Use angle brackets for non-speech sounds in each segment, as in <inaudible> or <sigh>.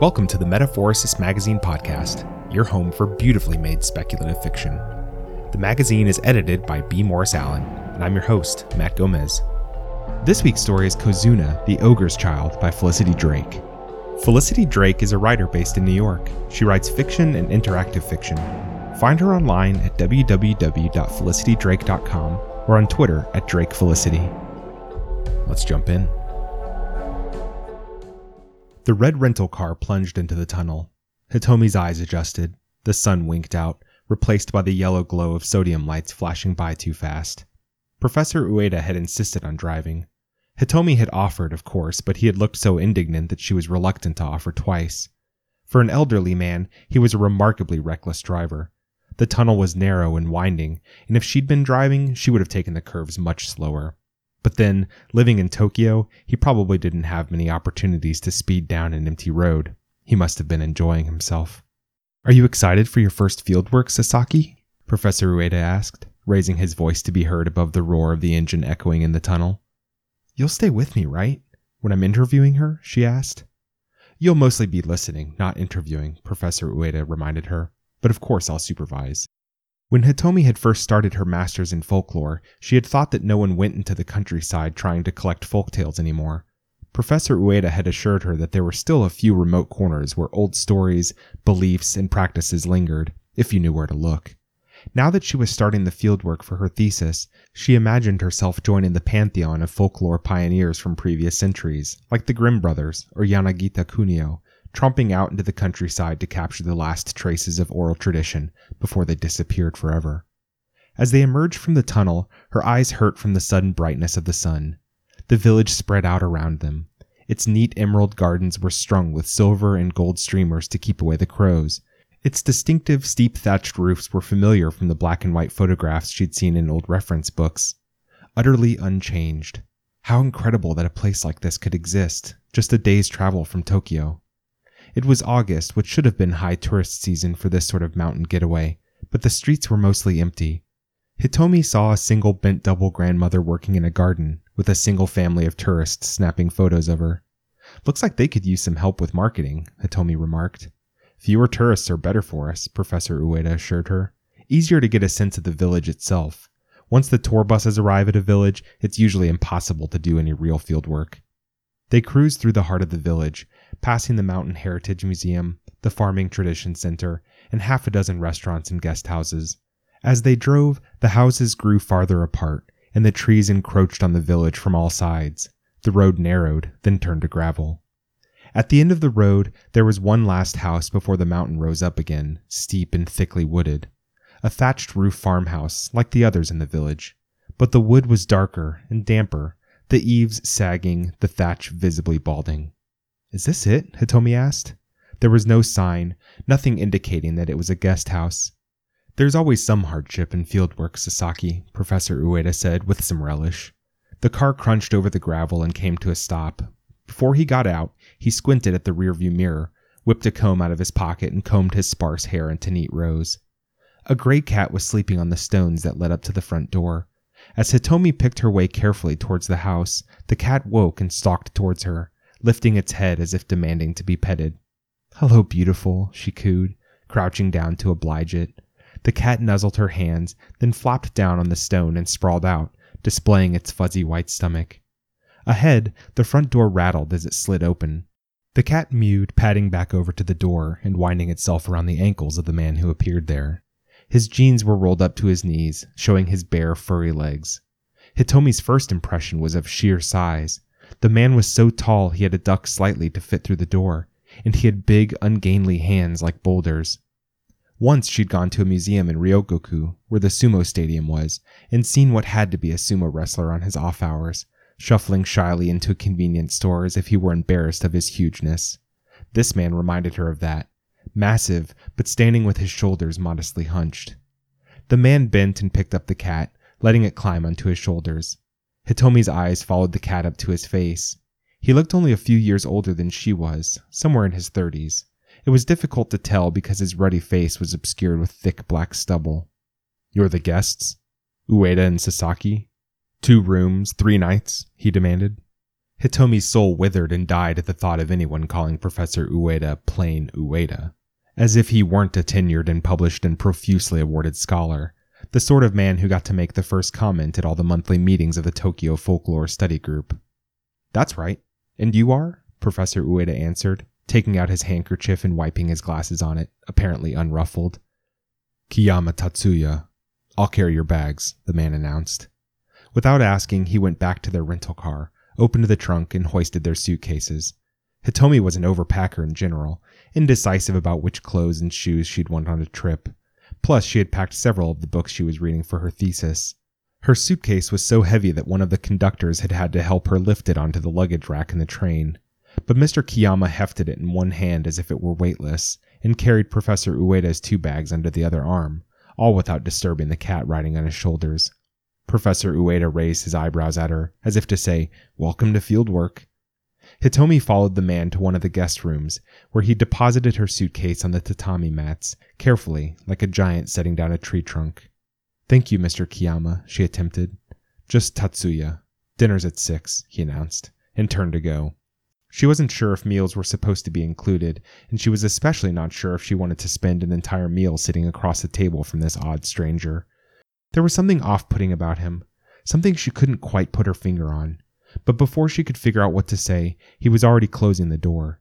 Welcome to the Metaphorosis Magazine podcast, your home for beautifully made speculative fiction. The magazine is edited by B. Morris Allen, and I'm your host, Matt Gomez. This week's story is Kozuna, the Ogre's Child by Felicity Drake. Felicity Drake is a writer based in New York. She writes fiction and interactive fiction. Find her online at www.felicitydrake.com or on Twitter at DrakeFelicity. Let's jump in. The red rental car plunged into the tunnel. Hitomi's eyes adjusted. The sun winked out, replaced by the yellow glow of sodium lights flashing by too fast. Professor Ueda had insisted on driving. Hitomi had offered, of course, but he had looked so indignant that she was reluctant to offer twice. For an elderly man, he was a remarkably reckless driver. The tunnel was narrow and winding, and if she'd been driving, she would have taken the curves much slower. But then, living in Tokyo, he probably didn't have many opportunities to speed down an empty road. He must have been enjoying himself. Are you excited for your first fieldwork, Sasaki? Professor Ueda asked, raising his voice to be heard above the roar of the engine echoing in the tunnel. You'll stay with me, right? When I'm interviewing her? she asked. You'll mostly be listening, not interviewing, Professor Ueda reminded her. But of course I'll supervise. When Hitomi had first started her master's in folklore, she had thought that no one went into the countryside trying to collect folk tales anymore. Professor Ueda had assured her that there were still a few remote corners where old stories, beliefs, and practices lingered, if you knew where to look. Now that she was starting the fieldwork for her thesis, she imagined herself joining the pantheon of folklore pioneers from previous centuries, like the Grimm brothers or Yanagita Kunio, tromping out into the countryside to capture the last traces of oral tradition before they disappeared forever. As they emerged from the tunnel, her eyes hurt from the sudden brightness of the sun. The village spread out around them. Its neat emerald gardens were strung with silver and gold streamers to keep away the crows, its distinctive steep thatched roofs were familiar from the black and white photographs she'd seen in old reference books. Utterly unchanged. How incredible that a place like this could exist, just a day's travel from Tokyo. It was August, which should have been high tourist season for this sort of mountain getaway, but the streets were mostly empty. Hitomi saw a single bent double grandmother working in a garden, with a single family of tourists snapping photos of her. Looks like they could use some help with marketing, Hitomi remarked. Fewer tourists are better for us, Professor Ueda assured her. Easier to get a sense of the village itself. Once the tour buses arrive at a village, it's usually impossible to do any real field work. They cruised through the heart of the village, passing the Mountain Heritage Museum, the Farming Tradition Center, and half a dozen restaurants and guest houses. As they drove, the houses grew farther apart, and the trees encroached on the village from all sides. The road narrowed, then turned to gravel. At the end of the road, there was one last house before the mountain rose up again, steep and thickly wooded. A thatched roof farmhouse, like the others in the village. But the wood was darker and damper, the eaves sagging, the thatch visibly balding. Is this it? Hitomi asked. There was no sign, nothing indicating that it was a guest house. There's always some hardship in field work, Sasaki, Professor Ueda said with some relish. The car crunched over the gravel and came to a stop, before he got out, he squinted at the rearview mirror, whipped a comb out of his pocket, and combed his sparse hair into neat rows. A gray cat was sleeping on the stones that led up to the front door. As Hitomi picked her way carefully towards the house, the cat woke and stalked towards her, lifting its head as if demanding to be petted. Hello, beautiful, she cooed, crouching down to oblige it. The cat nuzzled her hands, then flopped down on the stone and sprawled out, displaying its fuzzy white stomach. Ahead, the front door rattled as it slid open. The cat mewed, padding back over to the door and winding itself around the ankles of the man who appeared there. His jeans were rolled up to his knees, showing his bare, furry legs. Hitomi's first impression was of sheer size. The man was so tall he had to duck slightly to fit through the door, and he had big, ungainly hands like boulders. Once she'd gone to a museum in Ryogoku, where the sumo stadium was, and seen what had to be a sumo wrestler on his off hours, shuffling shyly into a convenience store as if he were embarrassed of his hugeness. This man reminded her of that, massive, but standing with his shoulders modestly hunched. The man bent and picked up the cat, letting it climb onto his shoulders. Hitomi's eyes followed the cat up to his face. He looked only a few years older than she was, somewhere in his thirties. It was difficult to tell because his ruddy face was obscured with thick black stubble. You're the guests? Ueda and Sasaki? Two rooms, three nights? he demanded. Hitomi's soul withered and died at the thought of anyone calling Professor Ueda plain Ueda, as if he weren't a tenured and published and profusely awarded scholar, the sort of man who got to make the first comment at all the monthly meetings of the Tokyo Folklore Study Group. That's right. And you are? Professor Ueda answered, taking out his handkerchief and wiping his glasses on it, apparently unruffled. Kiyama Tatsuya. I'll carry your bags, the man announced. Without asking, he went back to their rental car, opened the trunk, and hoisted their suitcases. Hitomi was an overpacker in general, indecisive about which clothes and shoes she'd want on a trip. Plus, she had packed several of the books she was reading for her thesis. Her suitcase was so heavy that one of the conductors had had to help her lift it onto the luggage rack in the train. But Mr. Kiyama hefted it in one hand as if it were weightless, and carried Professor Ueda's two bags under the other arm, all without disturbing the cat riding on his shoulders. Professor Ueda raised his eyebrows at her, as if to say, Welcome to field work. Hitomi followed the man to one of the guest rooms, where he deposited her suitcase on the tatami mats, carefully, like a giant setting down a tree trunk. Thank you, Mr. Kiyama, she attempted. Just Tatsuya. Dinner's at six, he announced, and turned to go. She wasn't sure if meals were supposed to be included, and she was especially not sure if she wanted to spend an entire meal sitting across the table from this odd stranger. There was something off putting about him, something she couldn't quite put her finger on. But before she could figure out what to say, he was already closing the door.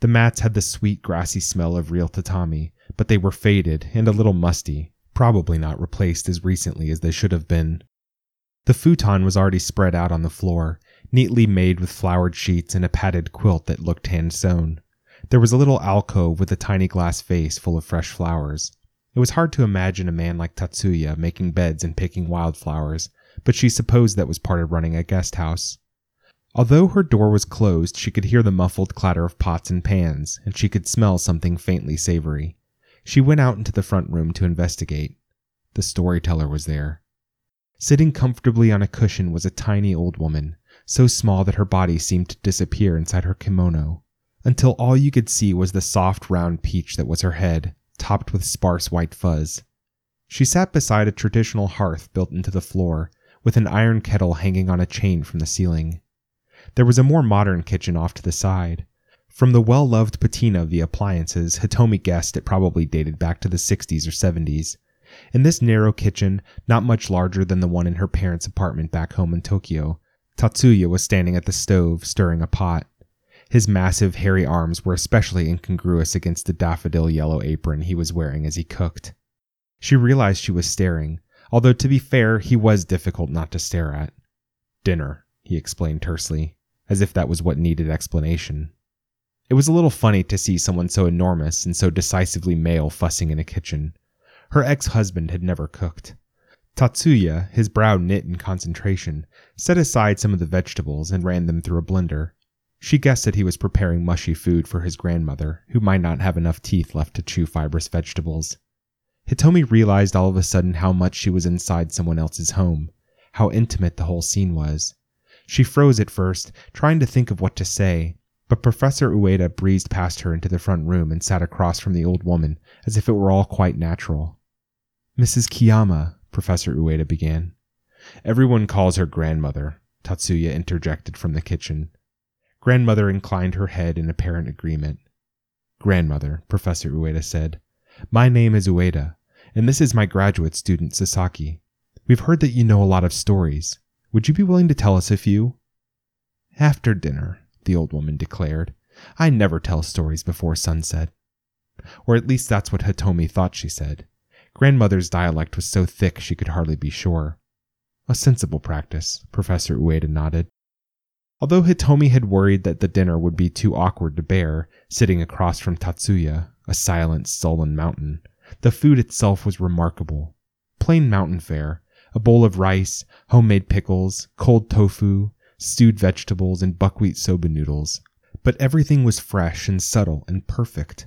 The mats had the sweet, grassy smell of real tatami, but they were faded and a little musty, probably not replaced as recently as they should have been. The futon was already spread out on the floor, neatly made with flowered sheets and a padded quilt that looked hand sewn. There was a little alcove with a tiny glass vase full of fresh flowers. It was hard to imagine a man like Tatsuya making beds and picking wildflowers, but she supposed that was part of running a guest house. Although her door was closed, she could hear the muffled clatter of pots and pans, and she could smell something faintly savory. She went out into the front room to investigate. The storyteller was there. Sitting comfortably on a cushion was a tiny old woman, so small that her body seemed to disappear inside her kimono, until all you could see was the soft round peach that was her head, topped with sparse white fuzz. She sat beside a traditional hearth built into the floor, with an iron kettle hanging on a chain from the ceiling. There was a more modern kitchen off to the side, from the well loved patina of the appliances, Hitomi guessed it probably dated back to the 60s or 70s. In this narrow kitchen, not much larger than the one in her parents' apartment back home in Tokyo, Tatsuya was standing at the stove, stirring a pot. His massive, hairy arms were especially incongruous against the daffodil yellow apron he was wearing as he cooked. She realized she was staring, although to be fair, he was difficult not to stare at. Dinner, he explained tersely, as if that was what needed explanation. It was a little funny to see someone so enormous and so decisively male fussing in a kitchen. Her ex husband had never cooked. Tatsuya, his brow knit in concentration, set aside some of the vegetables and ran them through a blender. She guessed that he was preparing mushy food for his grandmother, who might not have enough teeth left to chew fibrous vegetables. Hitomi realized all of a sudden how much she was inside someone else's home, how intimate the whole scene was. She froze at first, trying to think of what to say, but Professor Ueda breezed past her into the front room and sat across from the old woman as if it were all quite natural. Mrs. Kiyama, Professor Ueda began. Everyone calls her grandmother, Tatsuya interjected from the kitchen. Grandmother inclined her head in apparent agreement. Grandmother, Professor Ueda said, my name is Ueda, and this is my graduate student Sasaki. We've heard that you know a lot of stories. Would you be willing to tell us a few? After dinner, the old woman declared. I never tell stories before sunset. Or at least that's what Hitomi thought she said. Grandmother's dialect was so thick she could hardly be sure. A sensible practice, Professor Ueda nodded. Although Hitomi had worried that the dinner would be too awkward to bear, sitting across from Tatsuya, a silent, sullen mountain, the food itself was remarkable. Plain mountain fare, a bowl of rice, homemade pickles, cold tofu, stewed vegetables, and buckwheat soba noodles. But everything was fresh and subtle and perfect.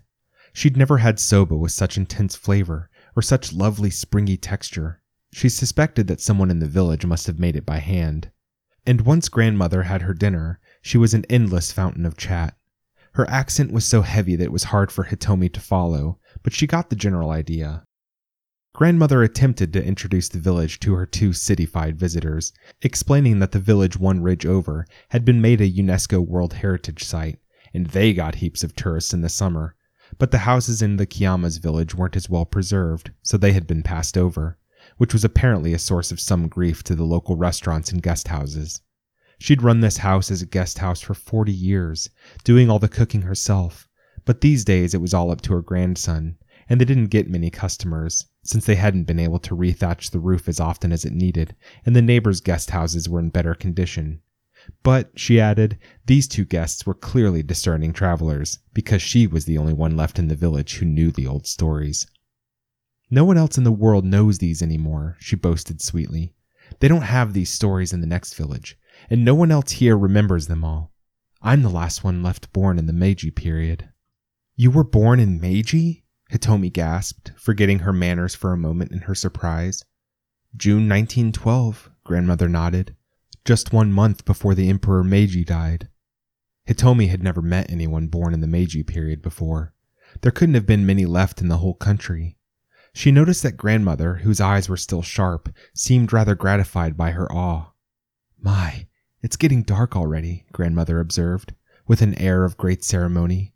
She'd never had soba with such intense flavor or such lovely springy texture. She suspected that someone in the village must have made it by hand. And once grandmother had her dinner, she was an endless fountain of chat. Her accent was so heavy that it was hard for Hitomi to follow, but she got the general idea. Grandmother attempted to introduce the village to her two cityfied visitors, explaining that the village one ridge over had been made a UNESCO World Heritage Site, and they got heaps of tourists in the summer. But the houses in the Kiyamas village weren't as well preserved, so they had been passed over, which was apparently a source of some grief to the local restaurants and guest houses. She'd run this house as a guest house for 40 years, doing all the cooking herself, but these days it was all up to her grandson, and they didn't get many customers, since they hadn't been able to rethatch the roof as often as it needed, and the neighbors' guest houses were in better condition. But, she added, these two guests were clearly discerning travelers, because she was the only one left in the village who knew the old stories. No one else in the world knows these anymore, she boasted sweetly. They don't have these stories in the next village, and no one else here remembers them all. I'm the last one left born in the Meiji period. You were born in Meiji? Hitomi gasped, forgetting her manners for a moment in her surprise. June 1912, grandmother nodded. Just one month before the Emperor Meiji died. Hitomi had never met anyone born in the Meiji period before. There couldn't have been many left in the whole country. She noticed that grandmother, whose eyes were still sharp, seemed rather gratified by her awe. My, it's getting dark already, grandmother observed, with an air of great ceremony.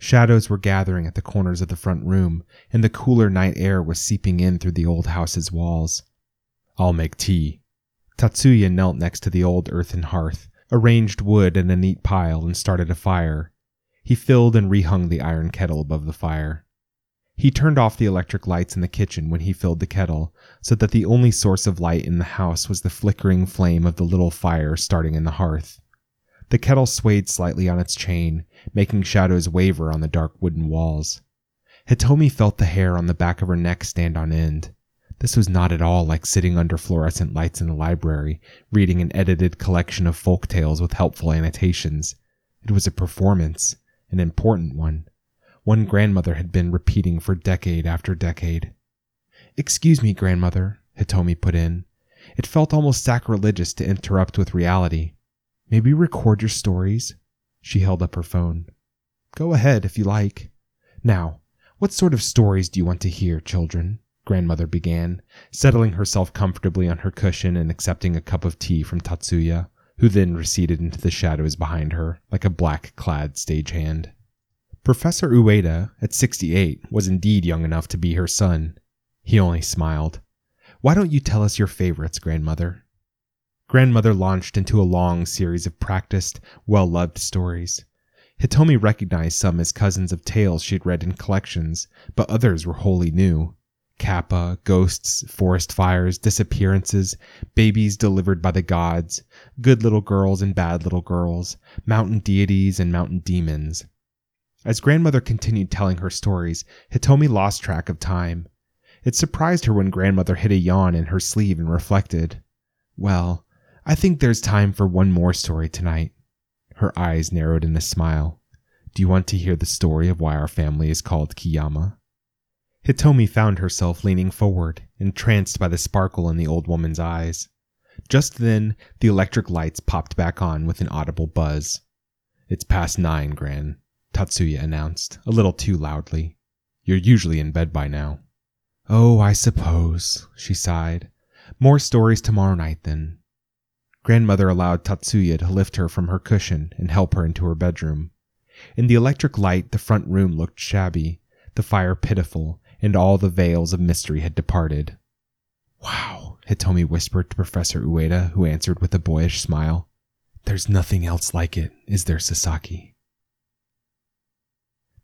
Shadows were gathering at the corners of the front room, and the cooler night air was seeping in through the old house's walls. I'll make tea. Tatsuya knelt next to the old earthen hearth, arranged wood in a neat pile, and started a fire. He filled and rehung the iron kettle above the fire. He turned off the electric lights in the kitchen when he filled the kettle, so that the only source of light in the house was the flickering flame of the little fire starting in the hearth. The kettle swayed slightly on its chain, making shadows waver on the dark wooden walls. Hitomi felt the hair on the back of her neck stand on end. This was not at all like sitting under fluorescent lights in the library, reading an edited collection of folk tales with helpful annotations. It was a performance, an important one one grandmother had been repeating for decade after decade. Excuse me, grandmother, Hitomi put in. It felt almost sacrilegious to interrupt with reality. May we record your stories? She held up her phone. Go ahead if you like. Now, what sort of stories do you want to hear, children? Grandmother began, settling herself comfortably on her cushion and accepting a cup of tea from Tatsuya, who then receded into the shadows behind her, like a black clad stagehand. Professor Ueda, at 68, was indeed young enough to be her son. He only smiled. Why don't you tell us your favorites, grandmother? Grandmother launched into a long series of practiced, well loved stories. Hitomi recognized some as cousins of tales she'd read in collections, but others were wholly new. Kappa, ghosts, forest fires, disappearances, babies delivered by the gods, good little girls and bad little girls, mountain deities and mountain demons. As grandmother continued telling her stories, Hitomi lost track of time. It surprised her when grandmother hid a yawn in her sleeve and reflected, Well, I think there's time for one more story tonight. Her eyes narrowed in a smile. Do you want to hear the story of why our family is called Kiyama? Hitomi found herself leaning forward, entranced by the sparkle in the old woman's eyes. Just then, the electric lights popped back on with an audible buzz. It's past nine, Gran. Tatsuya announced, a little too loudly. You're usually in bed by now. Oh, I suppose, she sighed. More stories tomorrow night, then. Grandmother allowed Tatsuya to lift her from her cushion and help her into her bedroom. In the electric light, the front room looked shabby, the fire pitiful, and all the veils of mystery had departed. Wow, Hitomi whispered to Professor Ueda, who answered with a boyish smile. There's nothing else like it, is there, Sasaki?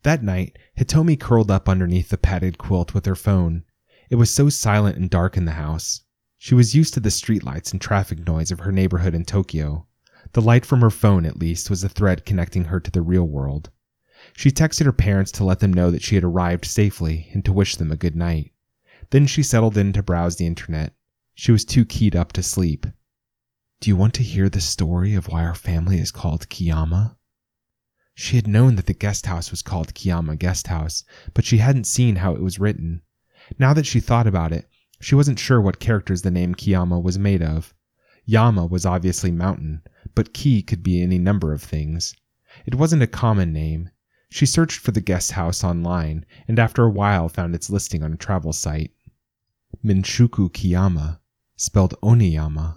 That night, Hitomi curled up underneath the padded quilt with her phone. It was so silent and dark in the house. She was used to the streetlights and traffic noise of her neighborhood in Tokyo. The light from her phone, at least, was a thread connecting her to the real world. She texted her parents to let them know that she had arrived safely and to wish them a good night. Then she settled in to browse the internet. She was too keyed up to sleep. Do you want to hear the story of why our family is called Kiyama? She had known that the guest house was called Kiyama Guest House, but she hadn't seen how it was written. Now that she thought about it, she wasn't sure what characters the name Kiyama was made of. Yama was obviously mountain, but Ki could be any number of things. It wasn't a common name. She searched for the guest house online, and after a while found its listing on a travel site. Minshuku Kiyama, spelled Oniyama.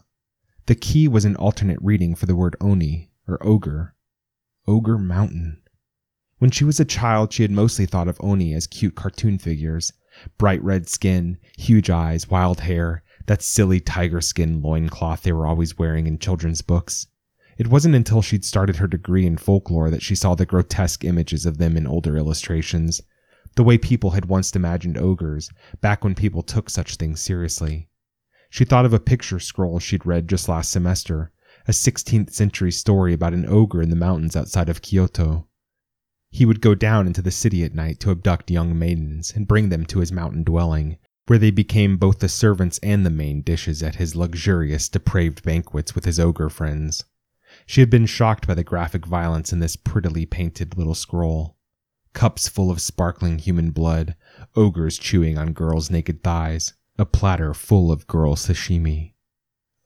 The Ki was an alternate reading for the word Oni, or ogre. Ogre Mountain. When she was a child, she had mostly thought of Oni as cute cartoon figures bright red skin, huge eyes, wild hair, that silly tiger skin loincloth they were always wearing in children's books. It wasn't until she'd started her degree in folklore that she saw the grotesque images of them in older illustrations, the way people had once imagined ogres, back when people took such things seriously. She thought of a picture scroll she'd read just last semester, a 16th century story about an ogre in the mountains outside of Kyoto. He would go down into the city at night to abduct young maidens and bring them to his mountain dwelling, where they became both the servants and the main dishes at his luxurious, depraved banquets with his ogre friends. She had been shocked by the graphic violence in this prettily painted little scroll. Cups full of sparkling human blood, ogres chewing on girls' naked thighs, a platter full of girl sashimi.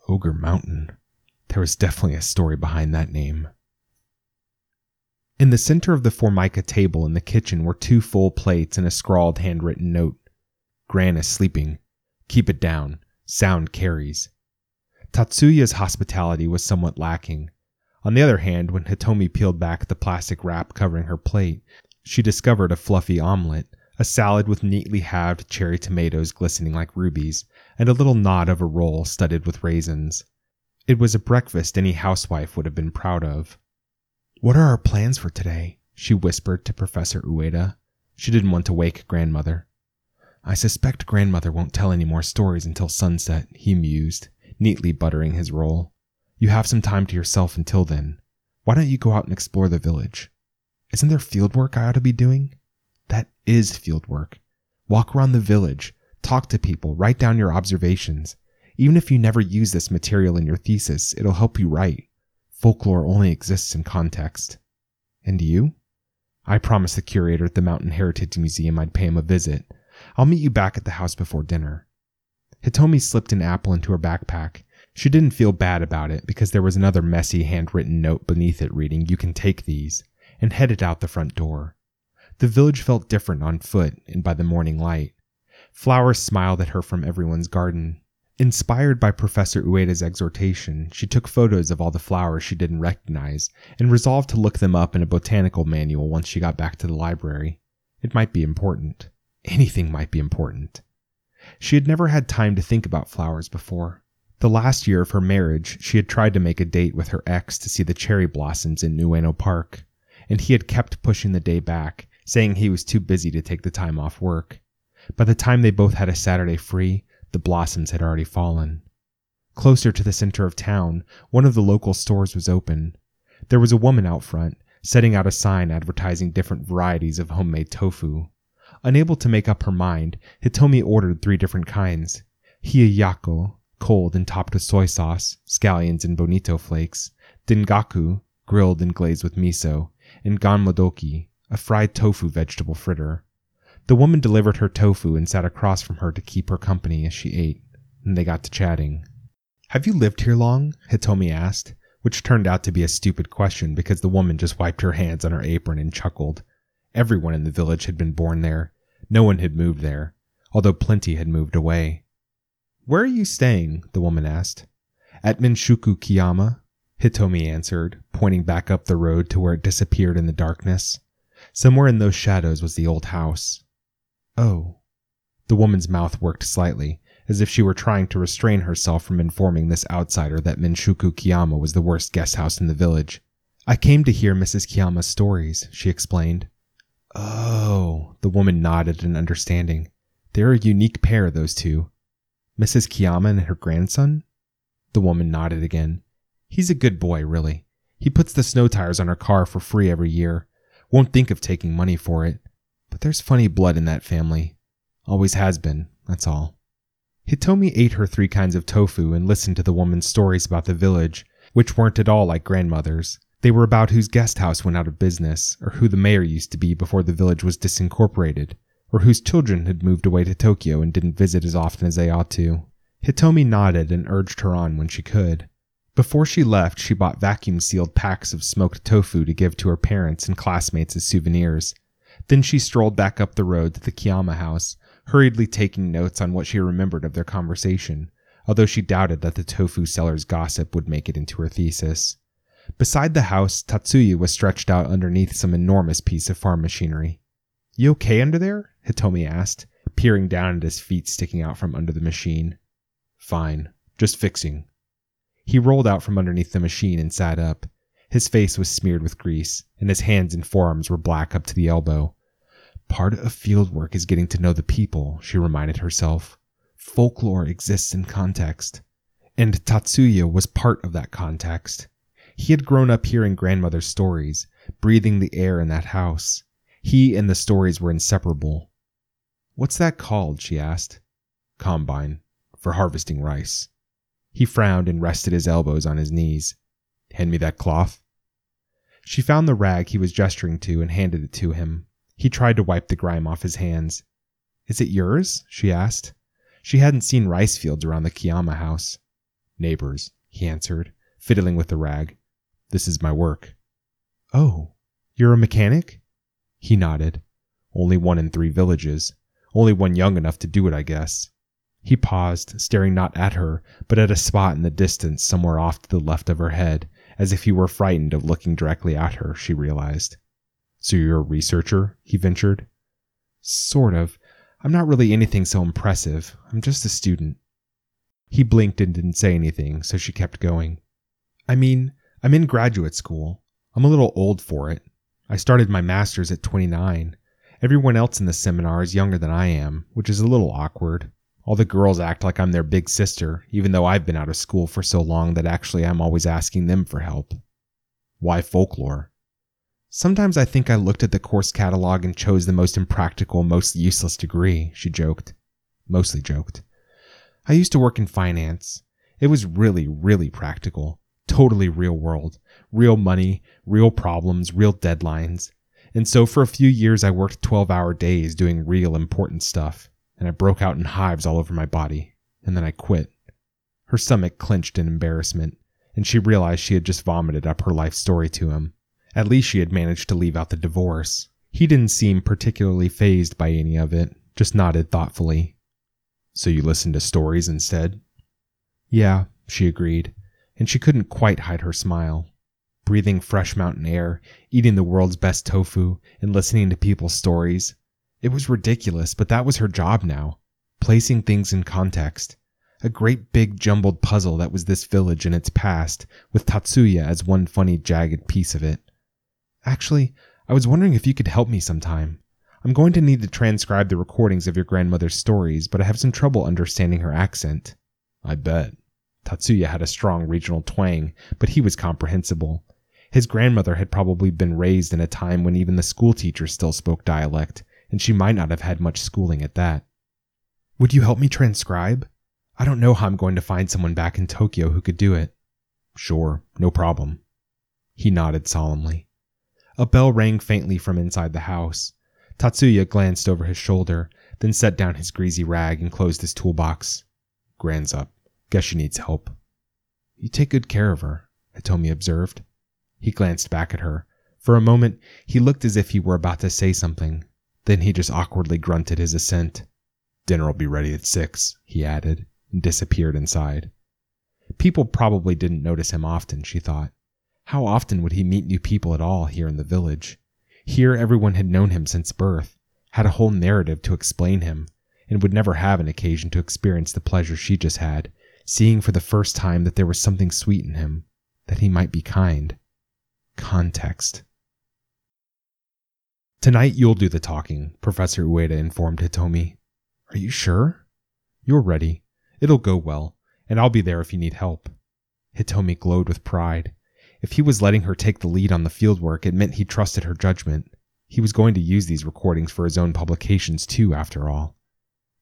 Ogre Mountain. There was definitely a story behind that name. In the center of the formica table in the kitchen were two full plates and a scrawled handwritten note. Gran is sleeping. Keep it down. Sound carries. Tatsuya's hospitality was somewhat lacking. On the other hand, when Hitomi peeled back the plastic wrap covering her plate, she discovered a fluffy omelet, a salad with neatly halved cherry tomatoes glistening like rubies, and a little knot of a roll studded with raisins. It was a breakfast any housewife would have been proud of. What are our plans for today? she whispered to Professor Ueda. She didn't want to wake grandmother. I suspect grandmother won't tell any more stories until sunset, he mused, neatly buttering his roll. You have some time to yourself until then. Why don't you go out and explore the village? Isn't there field work I ought to be doing? That is field work. Walk around the village, talk to people, write down your observations. Even if you never use this material in your thesis, it'll help you write. Folklore only exists in context. And you? I promised the curator at the Mountain Heritage Museum I'd pay him a visit. I'll meet you back at the house before dinner. Hitomi slipped an apple into her backpack. She didn't feel bad about it because there was another messy handwritten note beneath it reading, You can take these, and headed out the front door. The village felt different on foot and by the morning light. Flowers smiled at her from everyone's garden. Inspired by Professor Ueda's exhortation, she took photos of all the flowers she didn't recognize and resolved to look them up in a botanical manual once she got back to the library. It might be important. Anything might be important. She had never had time to think about flowers before. The last year of her marriage, she had tried to make a date with her ex to see the cherry blossoms in Ueno Park, and he had kept pushing the day back, saying he was too busy to take the time off work. By the time they both had a Saturday free, the blossoms had already fallen. Closer to the center of town, one of the local stores was open. There was a woman out front, setting out a sign advertising different varieties of homemade tofu. Unable to make up her mind, Hitomi ordered three different kinds hiyayako, cold and topped with soy sauce, scallions, and bonito flakes, dengaku, grilled and glazed with miso, and ganmodoki, a fried tofu vegetable fritter. The woman delivered her tofu and sat across from her to keep her company as she ate, and they got to chatting. Have you lived here long? Hitomi asked, which turned out to be a stupid question because the woman just wiped her hands on her apron and chuckled. Everyone in the village had been born there. No one had moved there, although plenty had moved away. Where are you staying? the woman asked. At Minshuku Kiyama, Hitomi answered, pointing back up the road to where it disappeared in the darkness. Somewhere in those shadows was the old house. Oh. The woman's mouth worked slightly, as if she were trying to restrain herself from informing this outsider that Minshuku Kiyama was the worst guest house in the village. I came to hear Mrs. Kiyama's stories, she explained. Oh, the woman nodded in understanding. They're a unique pair, those two. Mrs. Kiyama and her grandson? The woman nodded again. He's a good boy, really. He puts the snow tires on our car for free every year. Won't think of taking money for it. There's funny blood in that family. Always has been, that's all. Hitomi ate her three kinds of tofu and listened to the woman's stories about the village, which weren't at all like grandmother's. They were about whose guest house went out of business, or who the mayor used to be before the village was disincorporated, or whose children had moved away to Tokyo and didn't visit as often as they ought to. Hitomi nodded and urged her on when she could. Before she left, she bought vacuum sealed packs of smoked tofu to give to her parents and classmates as souvenirs, then she strolled back up the road to the Kiyama house, hurriedly taking notes on what she remembered of their conversation, although she doubted that the tofu seller's gossip would make it into her thesis. Beside the house, Tatsuya was stretched out underneath some enormous piece of farm machinery. You okay under there? Hitomi asked, peering down at his feet sticking out from under the machine. Fine, just fixing. He rolled out from underneath the machine and sat up. His face was smeared with grease, and his hands and forearms were black up to the elbow. Part of field work is getting to know the people, she reminded herself. Folklore exists in context. And Tatsuya was part of that context. He had grown up hearing grandmother's stories, breathing the air in that house. He and the stories were inseparable. What's that called? she asked. Combine, for harvesting rice. He frowned and rested his elbows on his knees. Hand me that cloth. She found the rag he was gesturing to and handed it to him. He tried to wipe the grime off his hands. Is it yours? she asked. She hadn't seen rice fields around the Kiyama house. Neighbors, he answered, fiddling with the rag. This is my work. Oh, you're a mechanic? He nodded. Only one in three villages. Only one young enough to do it, I guess. He paused, staring not at her, but at a spot in the distance somewhere off to the left of her head, as if he were frightened of looking directly at her, she realized. So you're a researcher? he ventured. Sort of. I'm not really anything so impressive. I'm just a student. He blinked and didn't say anything, so she kept going. I mean, I'm in graduate school. I'm a little old for it. I started my master's at 29. Everyone else in the seminar is younger than I am, which is a little awkward. All the girls act like I'm their big sister, even though I've been out of school for so long that actually I'm always asking them for help. Why folklore? Sometimes I think I looked at the course catalog and chose the most impractical, most useless degree, she joked. Mostly joked. I used to work in finance. It was really, really practical totally real world. Real money, real problems, real deadlines. And so for a few years, I worked 12 hour days doing real important stuff, and I broke out in hives all over my body, and then I quit. Her stomach clenched in embarrassment, and she realized she had just vomited up her life story to him. At least she had managed to leave out the divorce. He didn't seem particularly fazed by any of it, just nodded thoughtfully. So you listened to stories instead? Yeah, she agreed and she couldn't quite hide her smile. Breathing fresh mountain air, eating the world's best tofu, and listening to people's stories. It was ridiculous, but that was her job now. Placing things in context. A great big jumbled puzzle that was this village and its past, with Tatsuya as one funny jagged piece of it. Actually, I was wondering if you could help me sometime. I'm going to need to transcribe the recordings of your grandmother's stories, but I have some trouble understanding her accent. I bet. Tatsuya had a strong regional twang, but he was comprehensible. His grandmother had probably been raised in a time when even the school teachers still spoke dialect, and she might not have had much schooling at that. Would you help me transcribe? I don't know how I'm going to find someone back in Tokyo who could do it. Sure, no problem. He nodded solemnly. A bell rang faintly from inside the house. Tatsuya glanced over his shoulder, then set down his greasy rag and closed his toolbox. Grand's up. Guess she needs help. You take good care of her, Hitomi observed. He glanced back at her. For a moment, he looked as if he were about to say something. Then he just awkwardly grunted his assent. Dinner'll be ready at six, he added, and disappeared inside. People probably didn't notice him often, she thought. How often would he meet new people at all here in the village? Here everyone had known him since birth, had a whole narrative to explain him, and would never have an occasion to experience the pleasure she just had, seeing for the first time that there was something sweet in him, that he might be kind. Context. Tonight you'll do the talking, Professor Ueda informed Hitomi. Are you sure? You're ready. It'll go well, and I'll be there if you need help. Hitomi glowed with pride. If he was letting her take the lead on the fieldwork, it meant he trusted her judgment. He was going to use these recordings for his own publications too, after all.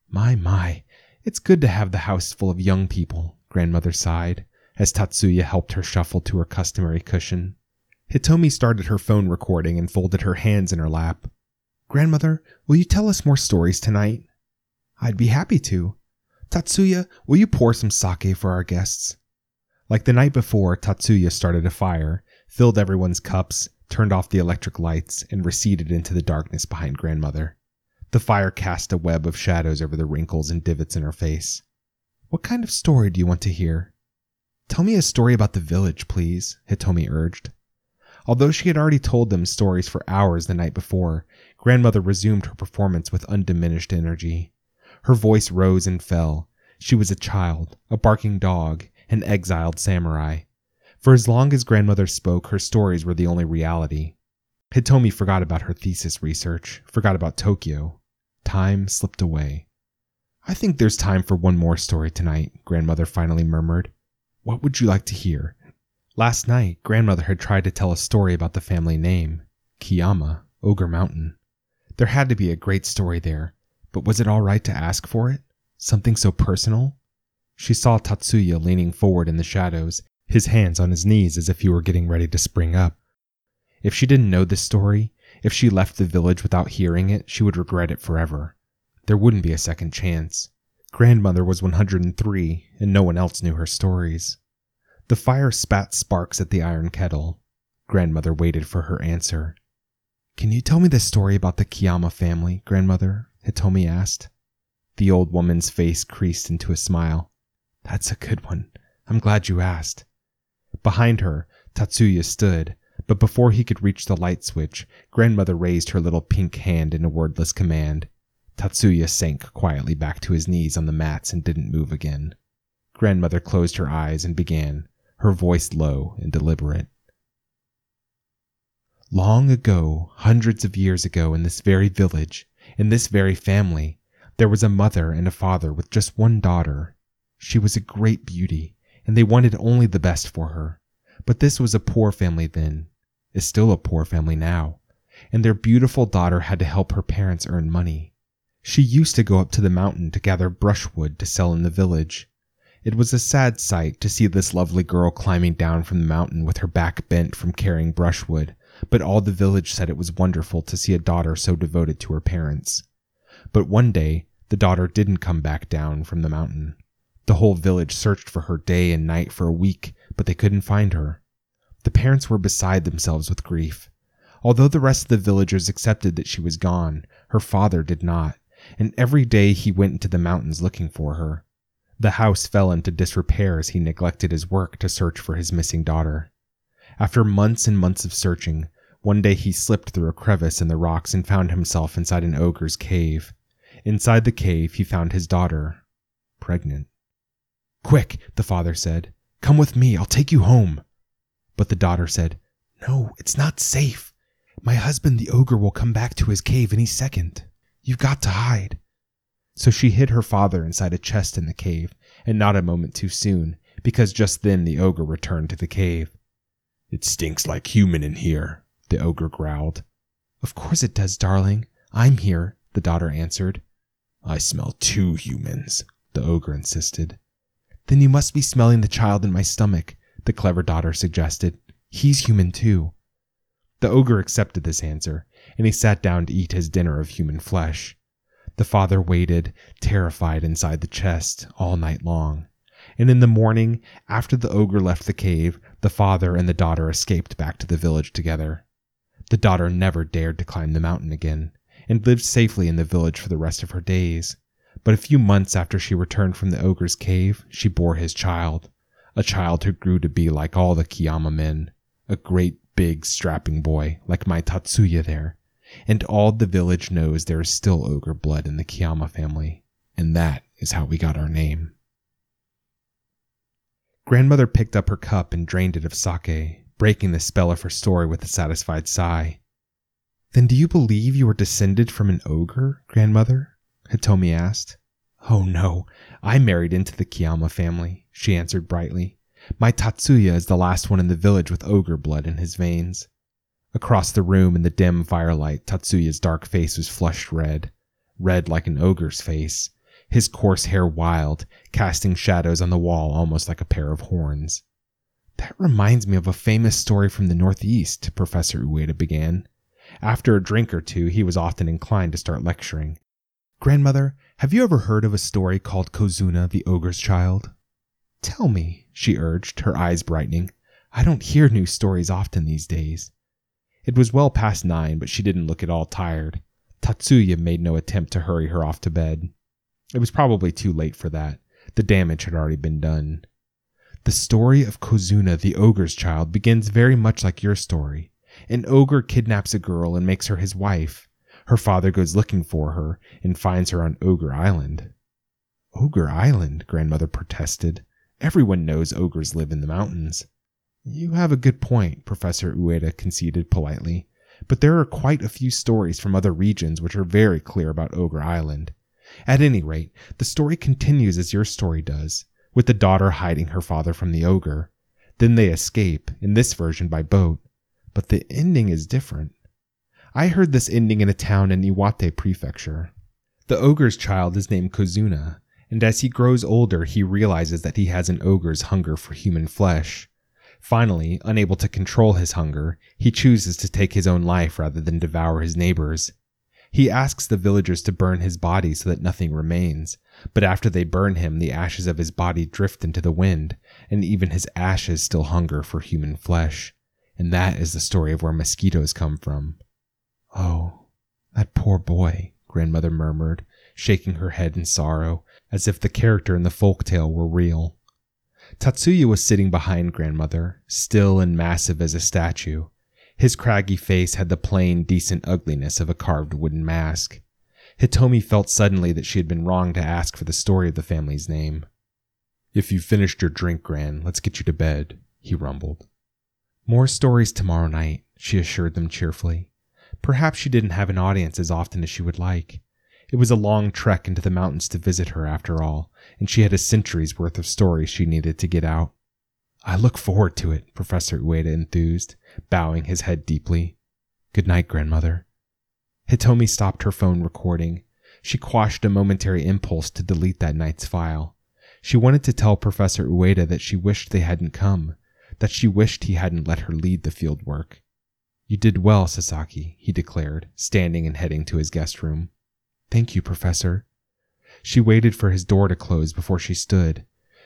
My, my, it's good to have the house full of young people, grandmother sighed, as Tatsuya helped her shuffle to her customary cushion. Hitomi started her phone recording and folded her hands in her lap. Grandmother, will you tell us more stories tonight? I'd be happy to. Tatsuya, will you pour some sake for our guests? Like the night before, Tatsuya started a fire, filled everyone's cups, turned off the electric lights, and receded into the darkness behind grandmother. The fire cast a web of shadows over the wrinkles and divots in her face. What kind of story do you want to hear? Tell me a story about the village, please, Hitomi urged. Although she had already told them stories for hours the night before, grandmother resumed her performance with undiminished energy. Her voice rose and fell. She was a child, a barking dog, an exiled samurai. For as long as grandmother spoke, her stories were the only reality. Hitomi forgot about her thesis research, forgot about Tokyo. Time slipped away. I think there's time for one more story tonight, grandmother finally murmured. What would you like to hear? Last night, grandmother had tried to tell a story about the family name, Kiyama, Ogre Mountain. There had to be a great story there, but was it all right to ask for it? Something so personal? She saw Tatsuya leaning forward in the shadows, his hands on his knees as if he were getting ready to spring up. If she didn't know this story, if she left the village without hearing it, she would regret it forever. There wouldn't be a second chance. Grandmother was 103, and no one else knew her stories. The fire spat sparks at the iron kettle. Grandmother waited for her answer. Can you tell me the story about the Kiyama family, grandmother? Hitomi asked. The old woman's face creased into a smile. That's a good one. I'm glad you asked. Behind her, Tatsuya stood, but before he could reach the light switch, grandmother raised her little pink hand in a wordless command. Tatsuya sank quietly back to his knees on the mats and didn't move again. Grandmother closed her eyes and began her voice low and deliberate. Long ago, hundreds of years ago, in this very village, in this very family, there was a mother and a father with just one daughter. She was a great beauty, and they wanted only the best for her. But this was a poor family then, is still a poor family now, and their beautiful daughter had to help her parents earn money. She used to go up to the mountain to gather brushwood to sell in the village, it was a sad sight to see this lovely girl climbing down from the mountain with her back bent from carrying brushwood, but all the village said it was wonderful to see a daughter so devoted to her parents. But one day, the daughter didn't come back down from the mountain. The whole village searched for her day and night for a week, but they couldn't find her. The parents were beside themselves with grief. Although the rest of the villagers accepted that she was gone, her father did not, and every day he went into the mountains looking for her. The house fell into disrepair as he neglected his work to search for his missing daughter. After months and months of searching, one day he slipped through a crevice in the rocks and found himself inside an ogre's cave. Inside the cave, he found his daughter, pregnant. Quick, the father said. Come with me, I'll take you home. But the daughter said, No, it's not safe. My husband, the ogre, will come back to his cave any second. You've got to hide. So she hid her father inside a chest in the cave, and not a moment too soon, because just then the ogre returned to the cave. It stinks like human in here, the ogre growled. Of course it does, darling. I'm here, the daughter answered. I smell two humans, the ogre insisted. Then you must be smelling the child in my stomach, the clever daughter suggested. He's human too. The ogre accepted this answer, and he sat down to eat his dinner of human flesh. The father waited, terrified, inside the chest all night long. And in the morning, after the ogre left the cave, the father and the daughter escaped back to the village together. The daughter never dared to climb the mountain again, and lived safely in the village for the rest of her days. But a few months after she returned from the ogre's cave, she bore his child, a child who grew to be like all the Kiyama men, a great big strapping boy like my Tatsuya there, and all the village knows there is still ogre blood in the Kiyama family, and that is how we got our name. Grandmother picked up her cup and drained it of sake, breaking the spell of her story with a satisfied sigh. Then do you believe you are descended from an ogre, grandmother? Hitomi asked. Oh no, I married into the Kiyama family, she answered brightly. My Tatsuya is the last one in the village with ogre blood in his veins. Across the room in the dim firelight, Tatsuya's dark face was flushed red, red like an ogre's face, his coarse hair wild, casting shadows on the wall almost like a pair of horns. That reminds me of a famous story from the Northeast, Professor Ueda began. After a drink or two, he was often inclined to start lecturing. Grandmother, have you ever heard of a story called Kozuna the Ogre's Child? Tell me, she urged, her eyes brightening. I don't hear new stories often these days. It was well past nine, but she didn't look at all tired. Tatsuya made no attempt to hurry her off to bed. It was probably too late for that. The damage had already been done. The story of Kozuna the ogre's child begins very much like your story. An ogre kidnaps a girl and makes her his wife. Her father goes looking for her and finds her on Ogre Island. Ogre Island, grandmother protested. Everyone knows ogres live in the mountains. You have a good point, Professor Ueda conceded politely, but there are quite a few stories from other regions which are very clear about Ogre Island. At any rate, the story continues as your story does, with the daughter hiding her father from the ogre. Then they escape, in this version by boat, but the ending is different. I heard this ending in a town in Iwate Prefecture. The ogre's child is named Kozuna, and as he grows older, he realizes that he has an ogre's hunger for human flesh. Finally, unable to control his hunger, he chooses to take his own life rather than devour his neighbors. He asks the villagers to burn his body so that nothing remains, but after they burn him, the ashes of his body drift into the wind, and even his ashes still hunger for human flesh. And that is the story of where mosquitoes come from. Oh, that poor boy, grandmother murmured, shaking her head in sorrow, as if the character in the folk tale were real. Tatsuya was sitting behind grandmother, still and massive as a statue. His craggy face had the plain, decent ugliness of a carved wooden mask. Hitomi felt suddenly that she had been wrong to ask for the story of the family's name. If you've finished your drink, Gran, let's get you to bed, he rumbled. More stories tomorrow night, she assured them cheerfully. Perhaps she didn't have an audience as often as she would like. It was a long trek into the mountains to visit her, after all, and she had a century's worth of stories she needed to get out. I look forward to it, Professor Ueda enthused, bowing his head deeply. Good night, grandmother. Hitomi stopped her phone recording. She quashed a momentary impulse to delete that night's file. She wanted to tell Professor Ueda that she wished they hadn't come, that she wished he hadn't let her lead the field work. You did well, Sasaki, he declared, standing and heading to his guest room. Thank you, Professor. She waited for his door to close before she stood.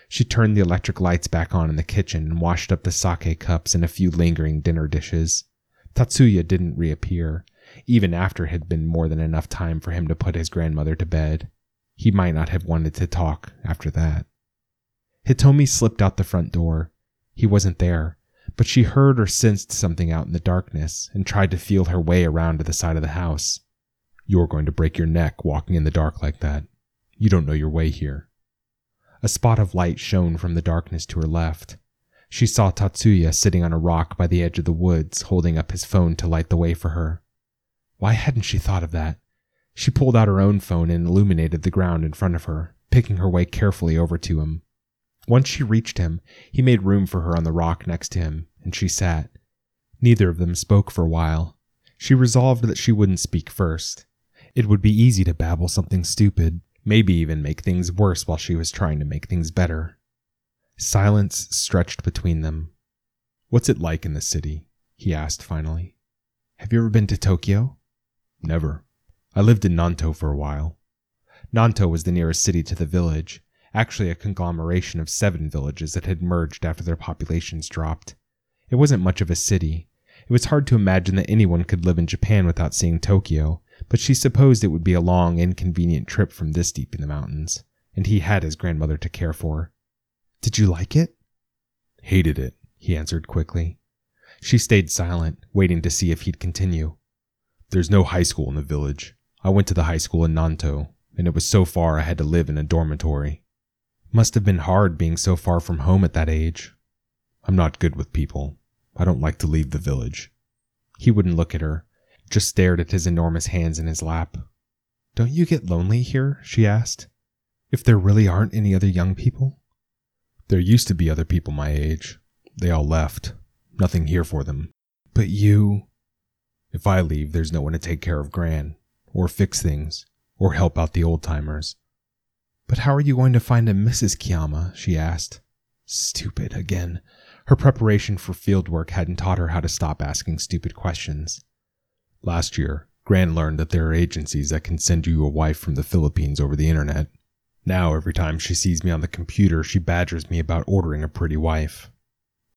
She turned the electric lights back on in the kitchen and washed up the sake cups and a few lingering dinner dishes. Tatsuya didn't reappear, even after it had been more than enough time for him to put his grandmother to bed. He might not have wanted to talk after that. Hitomi slipped out the front door. He wasn't there, but she heard or sensed something out in the darkness and tried to feel her way around to the side of the house. You're going to break your neck walking in the dark like that. You don't know your way here. A spot of light shone from the darkness to her left. She saw Tatsuya sitting on a rock by the edge of the woods, holding up his phone to light the way for her. Why hadn't she thought of that? She pulled out her own phone and illuminated the ground in front of her, picking her way carefully over to him. Once she reached him, he made room for her on the rock next to him, and she sat. Neither of them spoke for a while. She resolved that she wouldn't speak first. It would be easy to babble something stupid, maybe even make things worse while she was trying to make things better. Silence stretched between them. What's it like in the city? he asked finally. Have you ever been to Tokyo? Never. I lived in Nanto for a while. Nanto was the nearest city to the village, actually a conglomeration of seven villages that had merged after their populations dropped. It wasn't much of a city. It was hard to imagine that anyone could live in Japan without seeing Tokyo, but she supposed it would be a long, inconvenient trip from this deep in the mountains, and he had his grandmother to care for. Did you like it? Hated it, he answered quickly. She stayed silent, waiting to see if he'd continue. There's no high school in the village. I went to the high school in Nanto, and it was so far I had to live in a dormitory. Must have been hard being so far from home at that age. I'm not good with people. I don't like to leave the village. He wouldn't look at her, just stared at his enormous hands in his lap. Don't you get lonely here? she asked. If there really aren't any other young people? There used to be other people my age. They all left. Nothing here for them. But you. If I leave, there's no one to take care of Gran, or fix things, or help out the old timers. But how are you going to find a Mrs. Kiyama? she asked. Stupid again. Her preparation for field work hadn't taught her how to stop asking stupid questions. Last year, Gran learned that there are agencies that can send you a wife from the Philippines over the internet. Now, every time she sees me on the computer, she badgers me about ordering a pretty wife.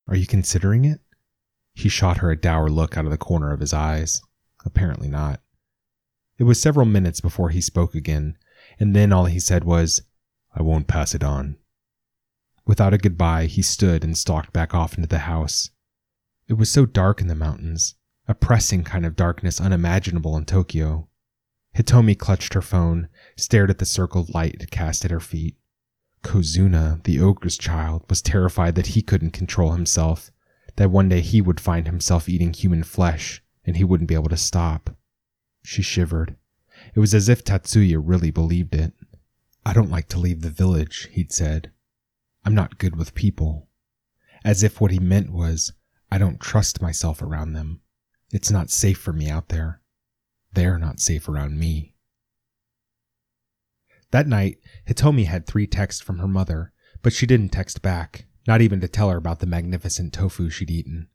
Are you considering it? He shot her a dour look out of the corner of his eyes. Apparently not. It was several minutes before he spoke again, and then all he said was, I won't pass it on. Without a goodbye, he stood and stalked back off into the house. It was so dark in the mountains, a pressing kind of darkness unimaginable in Tokyo. Hitomi clutched her phone, stared at the circled light it cast at her feet. Kozuna, the ogre's child, was terrified that he couldn't control himself, that one day he would find himself eating human flesh and he wouldn't be able to stop. She shivered. It was as if Tatsuya really believed it. I don't like to leave the village, he'd said. I'm not good with people. As if what he meant was, I don't trust myself around them. It's not safe for me out there. They're not safe around me. That night, Hitomi had three texts from her mother, but she didn't text back, not even to tell her about the magnificent tofu she'd eaten.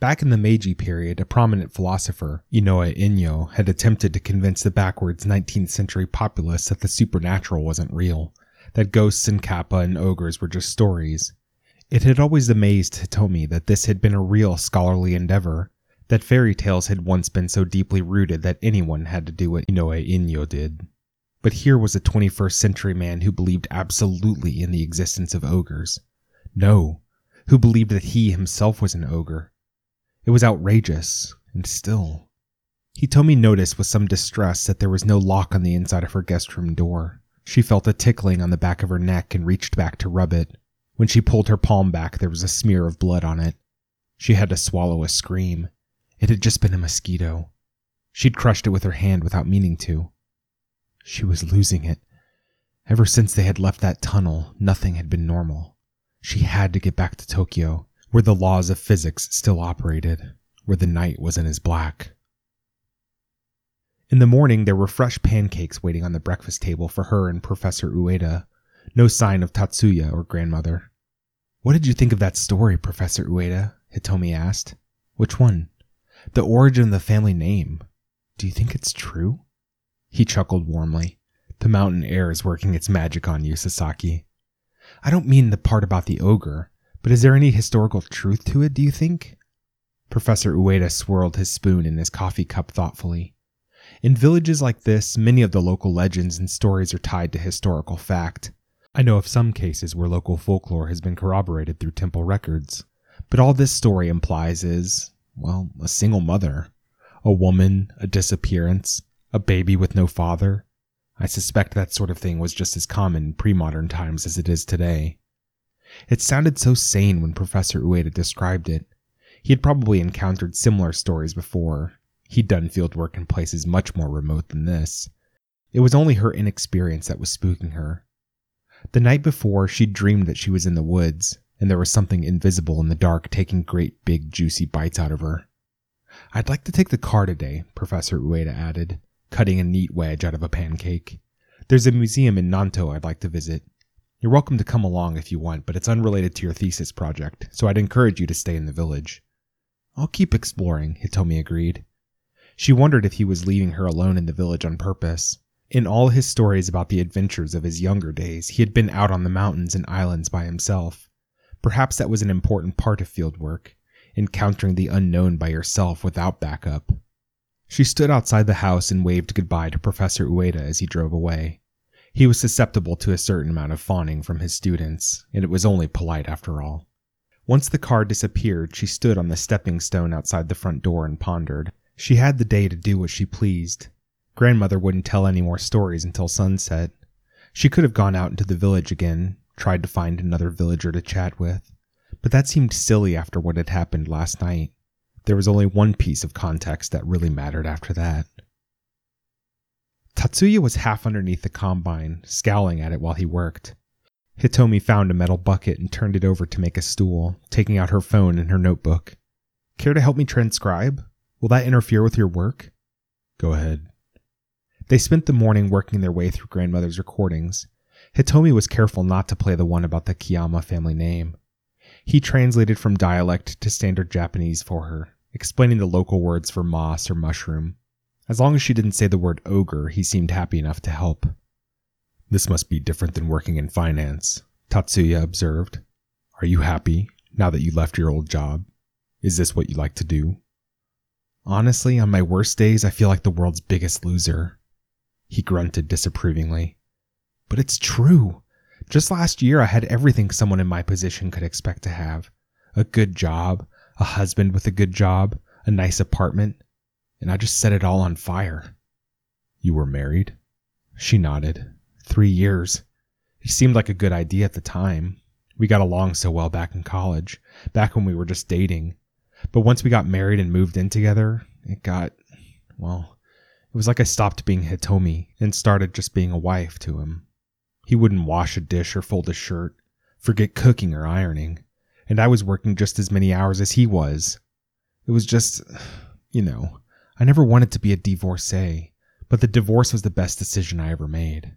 Back in the Meiji period, a prominent philosopher, Inoue Enryo, had attempted to convince the backwards 19th century populace that the supernatural wasn't real, that ghosts and kappa and ogres were just stories. It had always amazed Hitomi that this had been a real scholarly endeavor, that fairy tales had once been so deeply rooted that anyone had to do what Inoue Enryo did. But here was a 21st century man who believed absolutely in the existence of ogres. No, who believed that he himself was an ogre. It was outrageous, and still. Hitomi noticed with some distress that there was no lock on the inside of her guest room door. She felt a tickling on the back of her neck and reached back to rub it. When she pulled her palm back, there was a smear of blood on it. She had to swallow a scream. It had just been a mosquito. She'd crushed it with her hand without meaning to. She was losing it. Ever since they had left that tunnel, nothing had been normal. She had to get back to Tokyo, where the laws of physics still operated, where the night wasn't as black. In the morning, there were fresh pancakes waiting on the breakfast table for her and Professor Ueda. No sign of Tatsuya or grandmother. What did you think of that story, Professor Ueda? Hitomi asked. Which one? The origin of the family name. Do you think it's true? He chuckled warmly. The mountain air is working its magic on you, Sasaki. I don't mean the part about the ogre, but is there any historical truth to it, do you think? Professor Ueda swirled his spoon in his coffee cup thoughtfully. In villages like this, many of the local legends and stories are tied to historical fact. I know of some cases where local folklore has been corroborated through temple records, but all this story implies is, well, a single mother. A woman, a disappearance, a baby with no father? I suspect that sort of thing was just as common in pre modern times as it is today. It sounded so sane when Professor Ueda described it. He had probably encountered similar stories before. He'd done field work in places much more remote than this. It was only her inexperience that was spooking her. The night before, she'd dreamed that she was in the woods, and there was something invisible in the dark taking great big juicy bites out of her. I'd like to take the car today, Professor Ueda added cutting a neat wedge out of a pancake. There's a museum in Nanto I'd like to visit. You're welcome to come along if you want, but it's unrelated to your thesis project, so I'd encourage you to stay in the village. I'll keep exploring, Hitomi agreed. She wondered if he was leaving her alone in the village on purpose. In all his stories about the adventures of his younger days, he had been out on the mountains and islands by himself. Perhaps that was an important part of field work, encountering the unknown by yourself without backup. She stood outside the house and waved goodbye to Professor Ueda as he drove away. He was susceptible to a certain amount of fawning from his students, and it was only polite after all. Once the car disappeared, she stood on the stepping stone outside the front door and pondered. She had the day to do what she pleased. Grandmother wouldn't tell any more stories until sunset. She could have gone out into the village again, tried to find another villager to chat with, but that seemed silly after what had happened last night. There was only one piece of context that really mattered after that. Tatsuya was half underneath the combine, scowling at it while he worked. Hitomi found a metal bucket and turned it over to make a stool, taking out her phone and her notebook. Care to help me transcribe? Will that interfere with your work? Go ahead. They spent the morning working their way through grandmother's recordings. Hitomi was careful not to play the one about the Kiyama family name. He translated from dialect to standard Japanese for her, explaining the local words for moss or mushroom. As long as she didn't say the word ogre, he seemed happy enough to help. This must be different than working in finance, Tatsuya observed. Are you happy now that you left your old job? Is this what you like to do? Honestly, on my worst days, I feel like the world's biggest loser. He grunted disapprovingly. But it's true. Just last year, I had everything someone in my position could expect to have a good job, a husband with a good job, a nice apartment, and I just set it all on fire. You were married? She nodded. Three years. It seemed like a good idea at the time. We got along so well back in college, back when we were just dating. But once we got married and moved in together, it got, well, it was like I stopped being Hitomi and started just being a wife to him. He wouldn't wash a dish or fold a shirt, forget cooking or ironing, and I was working just as many hours as he was. It was just, <sighs> you know, I never wanted to be a divorcee, but the divorce was the best decision I ever made.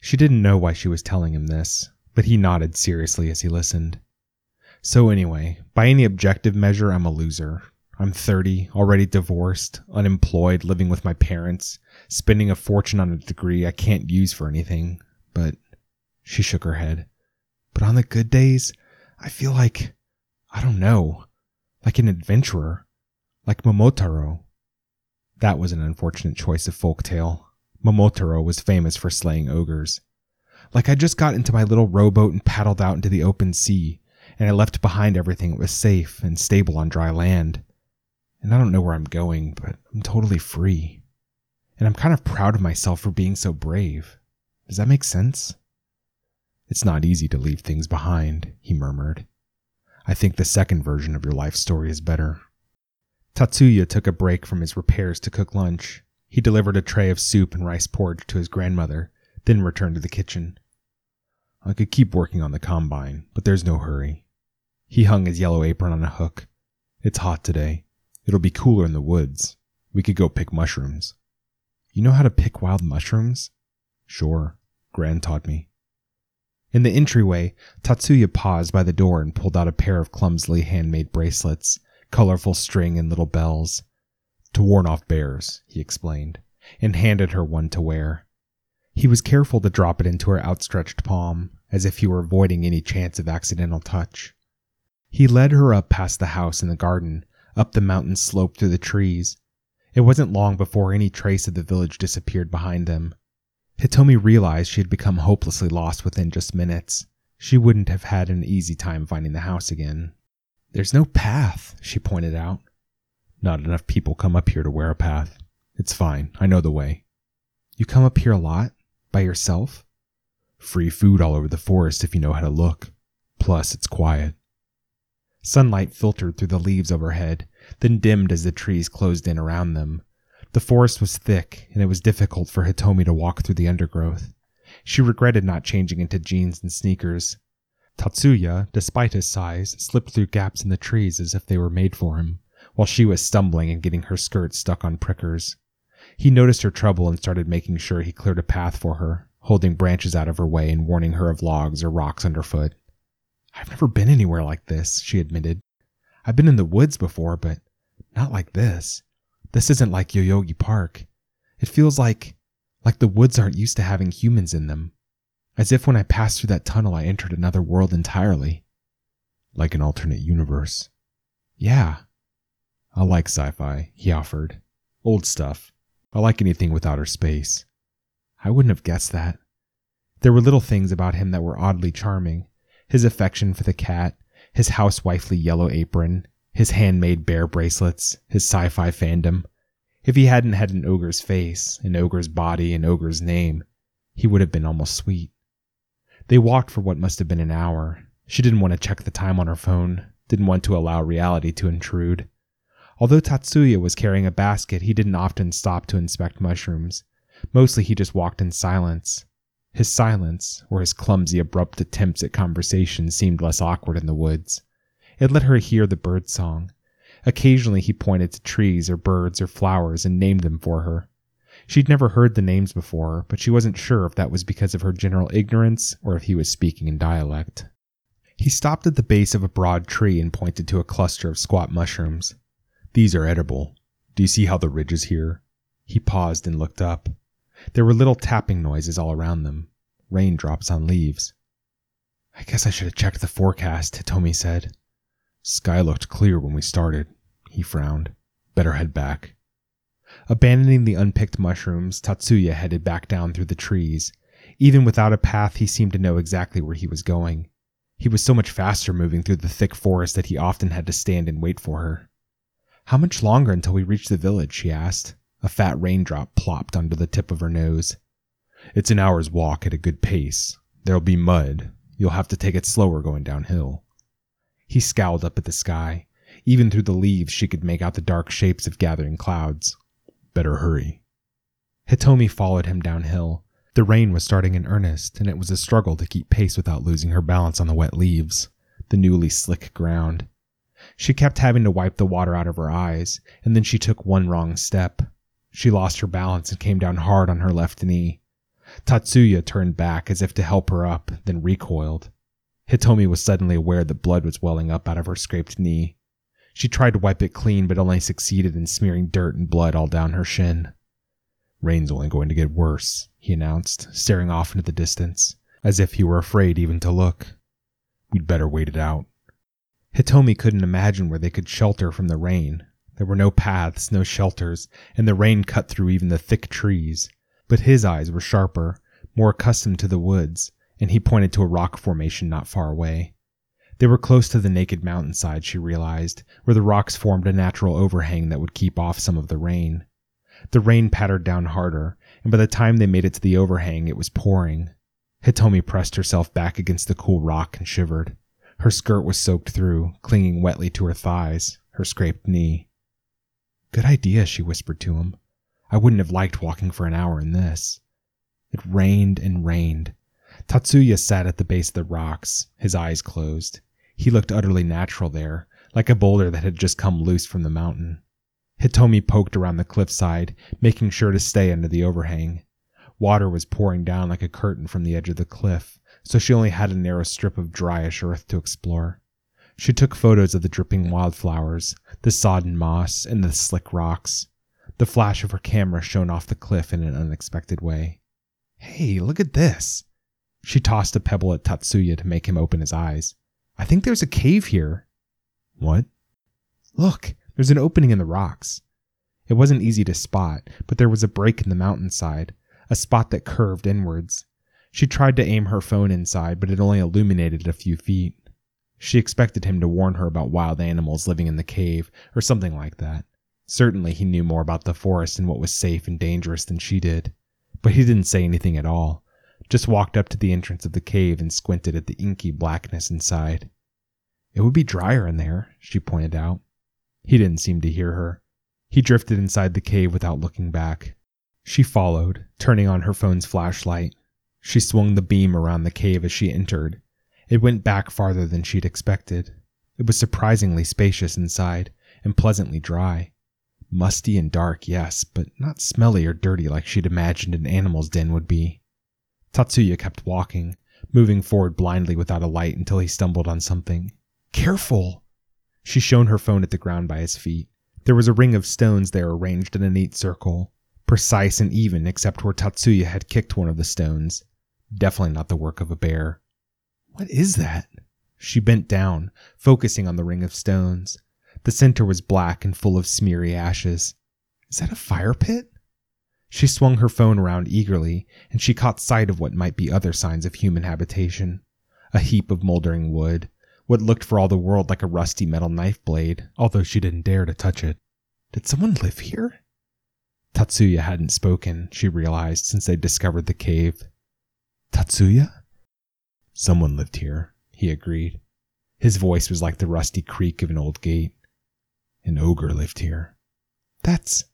She didn't know why she was telling him this, but he nodded seriously as he listened. So, anyway, by any objective measure, I'm a loser. I'm 30, already divorced, unemployed, living with my parents, spending a fortune on a degree I can't use for anything. But she shook her head. But on the good days, I feel like, I don't know, like an adventurer, like Momotaro. That was an unfortunate choice of folk tale. Momotaro was famous for slaying ogres. Like I just got into my little rowboat and paddled out into the open sea, and I left behind everything that was safe and stable on dry land. And I don't know where I'm going, but I'm totally free. And I'm kind of proud of myself for being so brave. Does that make sense? It's not easy to leave things behind, he murmured. I think the second version of your life story is better. Tatsuya took a break from his repairs to cook lunch. He delivered a tray of soup and rice porridge to his grandmother, then returned to the kitchen. I could keep working on the combine, but there's no hurry. He hung his yellow apron on a hook. It's hot today. It'll be cooler in the woods. We could go pick mushrooms. You know how to pick wild mushrooms? Sure. Gran taught me. In the entryway, Tatsuya paused by the door and pulled out a pair of clumsily handmade bracelets, colorful string and little bells. To warn off bears, he explained, and handed her one to wear. He was careful to drop it into her outstretched palm, as if he were avoiding any chance of accidental touch. He led her up past the house and the garden, up the mountain slope through the trees. It wasn't long before any trace of the village disappeared behind them. Hitomi realized she had become hopelessly lost within just minutes. She wouldn't have had an easy time finding the house again. There's no path, she pointed out. Not enough people come up here to wear a path. It's fine, I know the way. You come up here a lot? By yourself? Free food all over the forest if you know how to look. Plus, it's quiet. Sunlight filtered through the leaves overhead, then dimmed as the trees closed in around them. The forest was thick, and it was difficult for Hitomi to walk through the undergrowth. She regretted not changing into jeans and sneakers. Tatsuya, despite his size, slipped through gaps in the trees as if they were made for him, while she was stumbling and getting her skirt stuck on prickers. He noticed her trouble and started making sure he cleared a path for her, holding branches out of her way and warning her of logs or rocks underfoot. I've never been anywhere like this, she admitted. I've been in the woods before, but not like this. This isn't like Yoyogi Park. It feels like like the woods aren't used to having humans in them. As if when I passed through that tunnel I entered another world entirely. Like an alternate universe. Yeah. I like sci-fi, he offered. Old stuff. I like anything with outer space. I wouldn't have guessed that. There were little things about him that were oddly charming, his affection for the cat, his housewifely yellow apron, his handmade bear bracelets, his sci fi fandom. If he hadn't had an ogre's face, an ogre's body, an ogre's name, he would have been almost sweet. They walked for what must have been an hour. She didn't want to check the time on her phone, didn't want to allow reality to intrude. Although Tatsuya was carrying a basket, he didn't often stop to inspect mushrooms. Mostly he just walked in silence, his silence, or his clumsy, abrupt attempts at conversation, seemed less awkward in the woods. It let her hear the bird song. Occasionally he pointed to trees or birds or flowers and named them for her. She'd never heard the names before, but she wasn't sure if that was because of her general ignorance or if he was speaking in dialect. He stopped at the base of a broad tree and pointed to a cluster of squat mushrooms. These are edible. Do you see how the ridge is here? He paused and looked up. There were little tapping noises all around them, raindrops on leaves. I guess I should have checked the forecast, Hitomi said. Sky looked clear when we started. He frowned. Better head back. Abandoning the unpicked mushrooms, Tatsuya headed back down through the trees. Even without a path, he seemed to know exactly where he was going. He was so much faster moving through the thick forest that he often had to stand and wait for her. How much longer until we reach the village? she asked. A fat raindrop plopped under the tip of her nose. It's an hour's walk at a good pace. There'll be mud. You'll have to take it slower going downhill. He scowled up at the sky. Even through the leaves, she could make out the dark shapes of gathering clouds. Better hurry. Hitomi followed him downhill. The rain was starting in earnest, and it was a struggle to keep pace without losing her balance on the wet leaves, the newly slick ground. She kept having to wipe the water out of her eyes, and then she took one wrong step. She lost her balance and came down hard on her left knee. Tatsuya turned back as if to help her up, then recoiled. Hitomi was suddenly aware that blood was welling up out of her scraped knee. She tried to wipe it clean, but only succeeded in smearing dirt and blood all down her shin. Rain's only going to get worse, he announced, staring off into the distance, as if he were afraid even to look. We'd better wait it out. Hitomi couldn't imagine where they could shelter from the rain. There were no paths, no shelters, and the rain cut through even the thick trees. But his eyes were sharper, more accustomed to the woods, and he pointed to a rock formation not far away. They were close to the naked mountainside, she realized, where the rocks formed a natural overhang that would keep off some of the rain. The rain pattered down harder, and by the time they made it to the overhang, it was pouring. Hitomi pressed herself back against the cool rock and shivered. Her skirt was soaked through, clinging wetly to her thighs, her scraped knee. Good idea, she whispered to him. I wouldn't have liked walking for an hour in this. It rained and rained. Tatsuya sat at the base of the rocks, his eyes closed. He looked utterly natural there, like a boulder that had just come loose from the mountain. Hitomi poked around the cliffside, making sure to stay under the overhang. Water was pouring down like a curtain from the edge of the cliff, so she only had a narrow strip of dryish earth to explore. She took photos of the dripping wildflowers, the sodden moss, and the slick rocks. The flash of her camera shone off the cliff in an unexpected way. Hey, look at this! She tossed a pebble at Tatsuya to make him open his eyes. I think there's a cave here. What? Look, there's an opening in the rocks. It wasn't easy to spot, but there was a break in the mountainside, a spot that curved inwards. She tried to aim her phone inside, but it only illuminated a few feet. She expected him to warn her about wild animals living in the cave, or something like that. Certainly he knew more about the forest and what was safe and dangerous than she did. But he didn't say anything at all, just walked up to the entrance of the cave and squinted at the inky blackness inside. It would be drier in there, she pointed out. He didn't seem to hear her. He drifted inside the cave without looking back. She followed, turning on her phone's flashlight. She swung the beam around the cave as she entered. It went back farther than she'd expected. It was surprisingly spacious inside and pleasantly dry. Musty and dark, yes, but not smelly or dirty like she'd imagined an animal's den would be. Tatsuya kept walking, moving forward blindly without a light until he stumbled on something. Careful! She shone her phone at the ground by his feet. There was a ring of stones there arranged in a neat circle, precise and even except where Tatsuya had kicked one of the stones. Definitely not the work of a bear. What is that? She bent down, focusing on the ring of stones. The center was black and full of smeary ashes. Is that a fire pit? She swung her phone around eagerly, and she caught sight of what might be other signs of human habitation. A heap of moldering wood, what looked for all the world like a rusty metal knife blade, although she didn't dare to touch it. Did someone live here? Tatsuya hadn't spoken, she realized, since they'd discovered the cave. Tatsuya? Someone lived here, he agreed. His voice was like the rusty creak of an old gate. An ogre lived here. That's.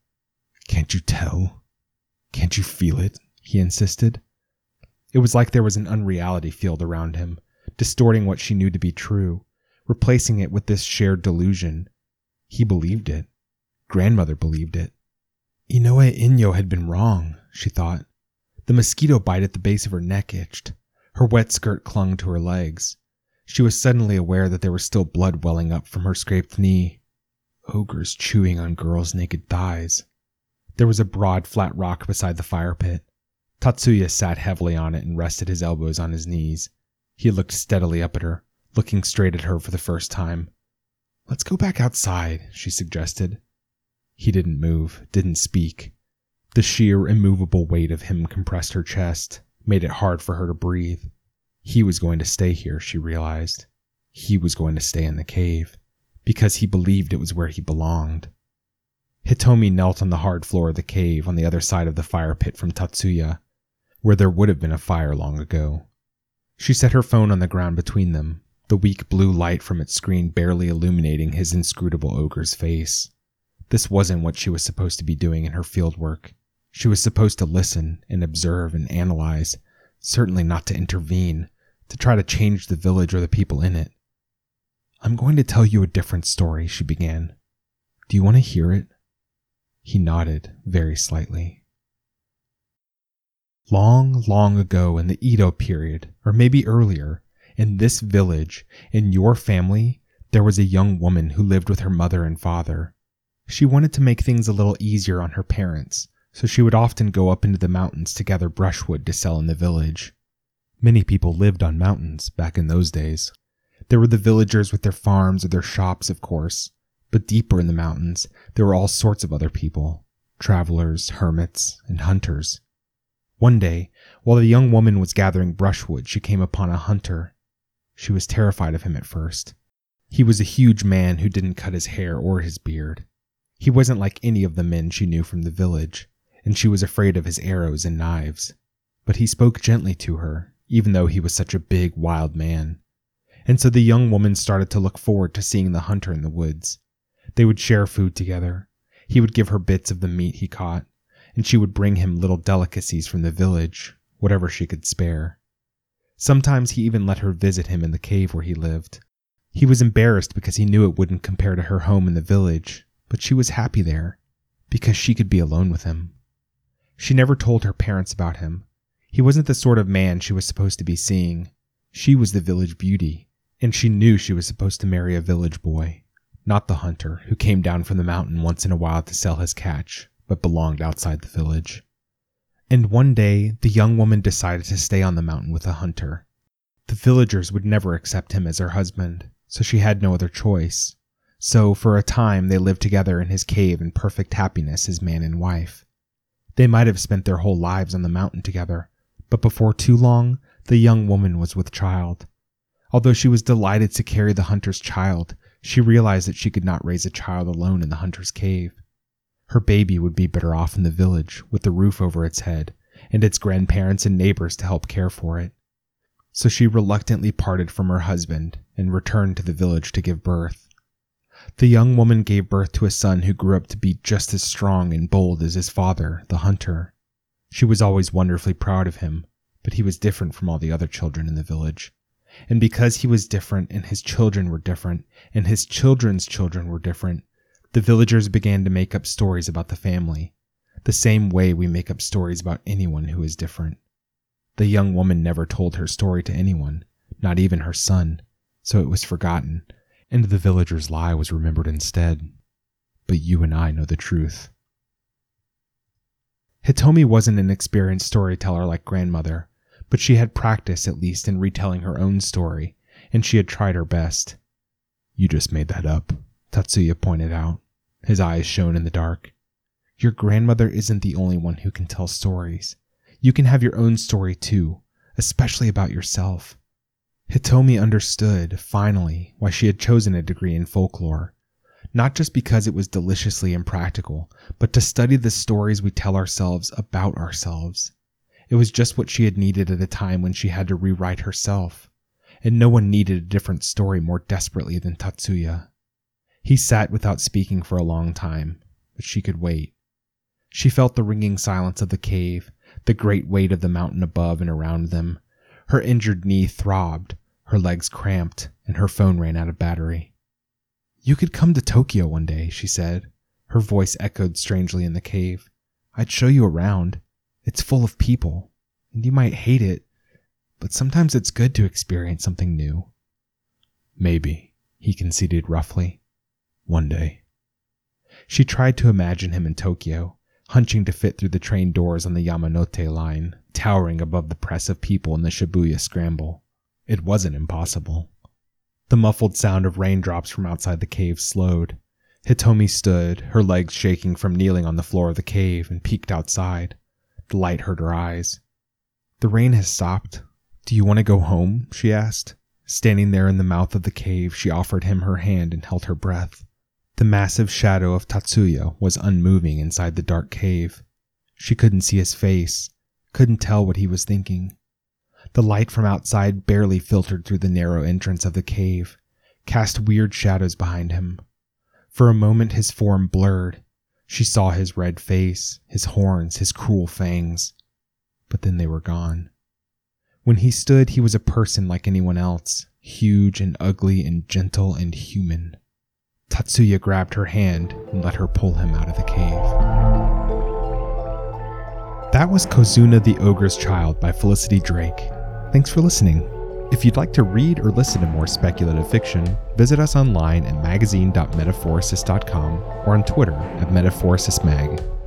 Can't you tell? Can't you feel it? he insisted. It was like there was an unreality field around him, distorting what she knew to be true, replacing it with this shared delusion. He believed it. Grandmother believed it. Inoue Enryo had been wrong, she thought. The mosquito bite at the base of her neck itched. Her wet skirt clung to her legs. She was suddenly aware that there was still blood welling up from her scraped knee. Ogres chewing on girls' naked thighs. There was a broad, flat rock beside the fire pit. Tatsuya sat heavily on it and rested his elbows on his knees. He looked steadily up at her, looking straight at her for the first time. Let's go back outside, she suggested. He didn't move, didn't speak. The sheer, immovable weight of him compressed her chest, made it hard for her to breathe. He was going to stay here, she realized. He was going to stay in the cave, because he believed it was where he belonged. Hitomi knelt on the hard floor of the cave on the other side of the fire pit from Tatsuya, where there would have been a fire long ago. She set her phone on the ground between them, the weak blue light from its screen barely illuminating his inscrutable ogre's face. This wasn't what she was supposed to be doing in her field work. She was supposed to listen and observe and analyze, certainly not to intervene, to try to change the village or the people in it. I'm going to tell you a different story, she began. Do you want to hear it? He nodded very slightly. Long, long ago in the Edo period, or maybe earlier, in this village, in your family, there was a young woman who lived with her mother and father. She wanted to make things a little easier on her parents, so she would often go up into the mountains to gather brushwood to sell in the village. Many people lived on mountains back in those days. There were the villagers with their farms or their shops, of course, but deeper in the mountains, there were all sorts of other people travelers, hermits, and hunters. One day, while the young woman was gathering brushwood, she came upon a hunter. She was terrified of him at first. He was a huge man who didn't cut his hair or his beard. He wasn't like any of the men she knew from the village, and she was afraid of his arrows and knives. But he spoke gently to her, even though he was such a big, wild man. And so the young woman started to look forward to seeing the hunter in the woods. They would share food together. He would give her bits of the meat he caught, and she would bring him little delicacies from the village, whatever she could spare. Sometimes he even let her visit him in the cave where he lived. He was embarrassed because he knew it wouldn't compare to her home in the village, but she was happy there because she could be alone with him. She never told her parents about him. He wasn't the sort of man she was supposed to be seeing. She was the village beauty, and she knew she was supposed to marry a village boy, not the hunter who came down from the mountain once in a while to sell his catch, but belonged outside the village. And one day, the young woman decided to stay on the mountain with the hunter. The villagers would never accept him as her husband, so she had no other choice. So, for a time, they lived together in his cave in perfect happiness as man and wife. They might have spent their whole lives on the mountain together, but before too long, the young woman was with child. Although she was delighted to carry the hunter's child, she realized that she could not raise a child alone in the hunter's cave. Her baby would be better off in the village with the roof over its head and its grandparents and neighbors to help care for it. So she reluctantly parted from her husband and returned to the village to give birth. The young woman gave birth to a son who grew up to be just as strong and bold as his father, the hunter. She was always wonderfully proud of him, but he was different from all the other children in the village. And because he was different, and his children were different, and his children's children were different, the villagers began to make up stories about the family, the same way we make up stories about anyone who is different. The young woman never told her story to anyone, not even her son, so it was forgotten and the villager's lie was remembered instead. But you and I know the truth. Hitomi wasn't an experienced storyteller like grandmother, but she had practice at least in retelling her own story, and she had tried her best. You just made that up, Tatsuya pointed out. His eyes shone in the dark. Your grandmother isn't the only one who can tell stories. You can have your own story too, especially about yourself. Hitomi understood, finally, why she had chosen a degree in folklore. Not just because it was deliciously impractical, but to study the stories we tell ourselves about ourselves. It was just what she had needed at a time when she had to rewrite herself. And no one needed a different story more desperately than Tatsuya. He sat without speaking for a long time, but she could wait. She felt the ringing silence of the cave, the great weight of the mountain above and around them. Her injured knee throbbed, her legs cramped, and her phone ran out of battery. You could come to Tokyo one day, she said. Her voice echoed strangely in the cave. I'd show you around. It's full of people, and you might hate it, but sometimes it's good to experience something new. Maybe, he conceded roughly. One day. She tried to imagine him in Tokyo, hunching to fit through the train doors on the Yamanote line, towering above the press of people in the Shibuya scramble. It wasn't impossible. The muffled sound of raindrops from outside the cave slowed. Hitomi stood, her legs shaking from kneeling on the floor of the cave, and peeked outside. The light hurt her eyes. The rain has stopped. Do you want to go home? she asked. Standing there in the mouth of the cave, she offered him her hand and held her breath. The massive shadow of Tatsuya was unmoving inside the dark cave. She couldn't see his face, couldn't tell what he was thinking. The light from outside barely filtered through the narrow entrance of the cave, cast weird shadows behind him. For a moment his form blurred. She saw his red face, his horns, his cruel fangs. But then they were gone. When he stood, he was a person like anyone else, huge and ugly and gentle and human. Tatsuya grabbed her hand and let her pull him out of the cave. That was Kozuna the Ogre's Child by Felicity Drake. Thanks for listening. If you'd like to read or listen to more speculative fiction, visit us online at magazine.metaphorosis.com or on Twitter at metaphorosismag.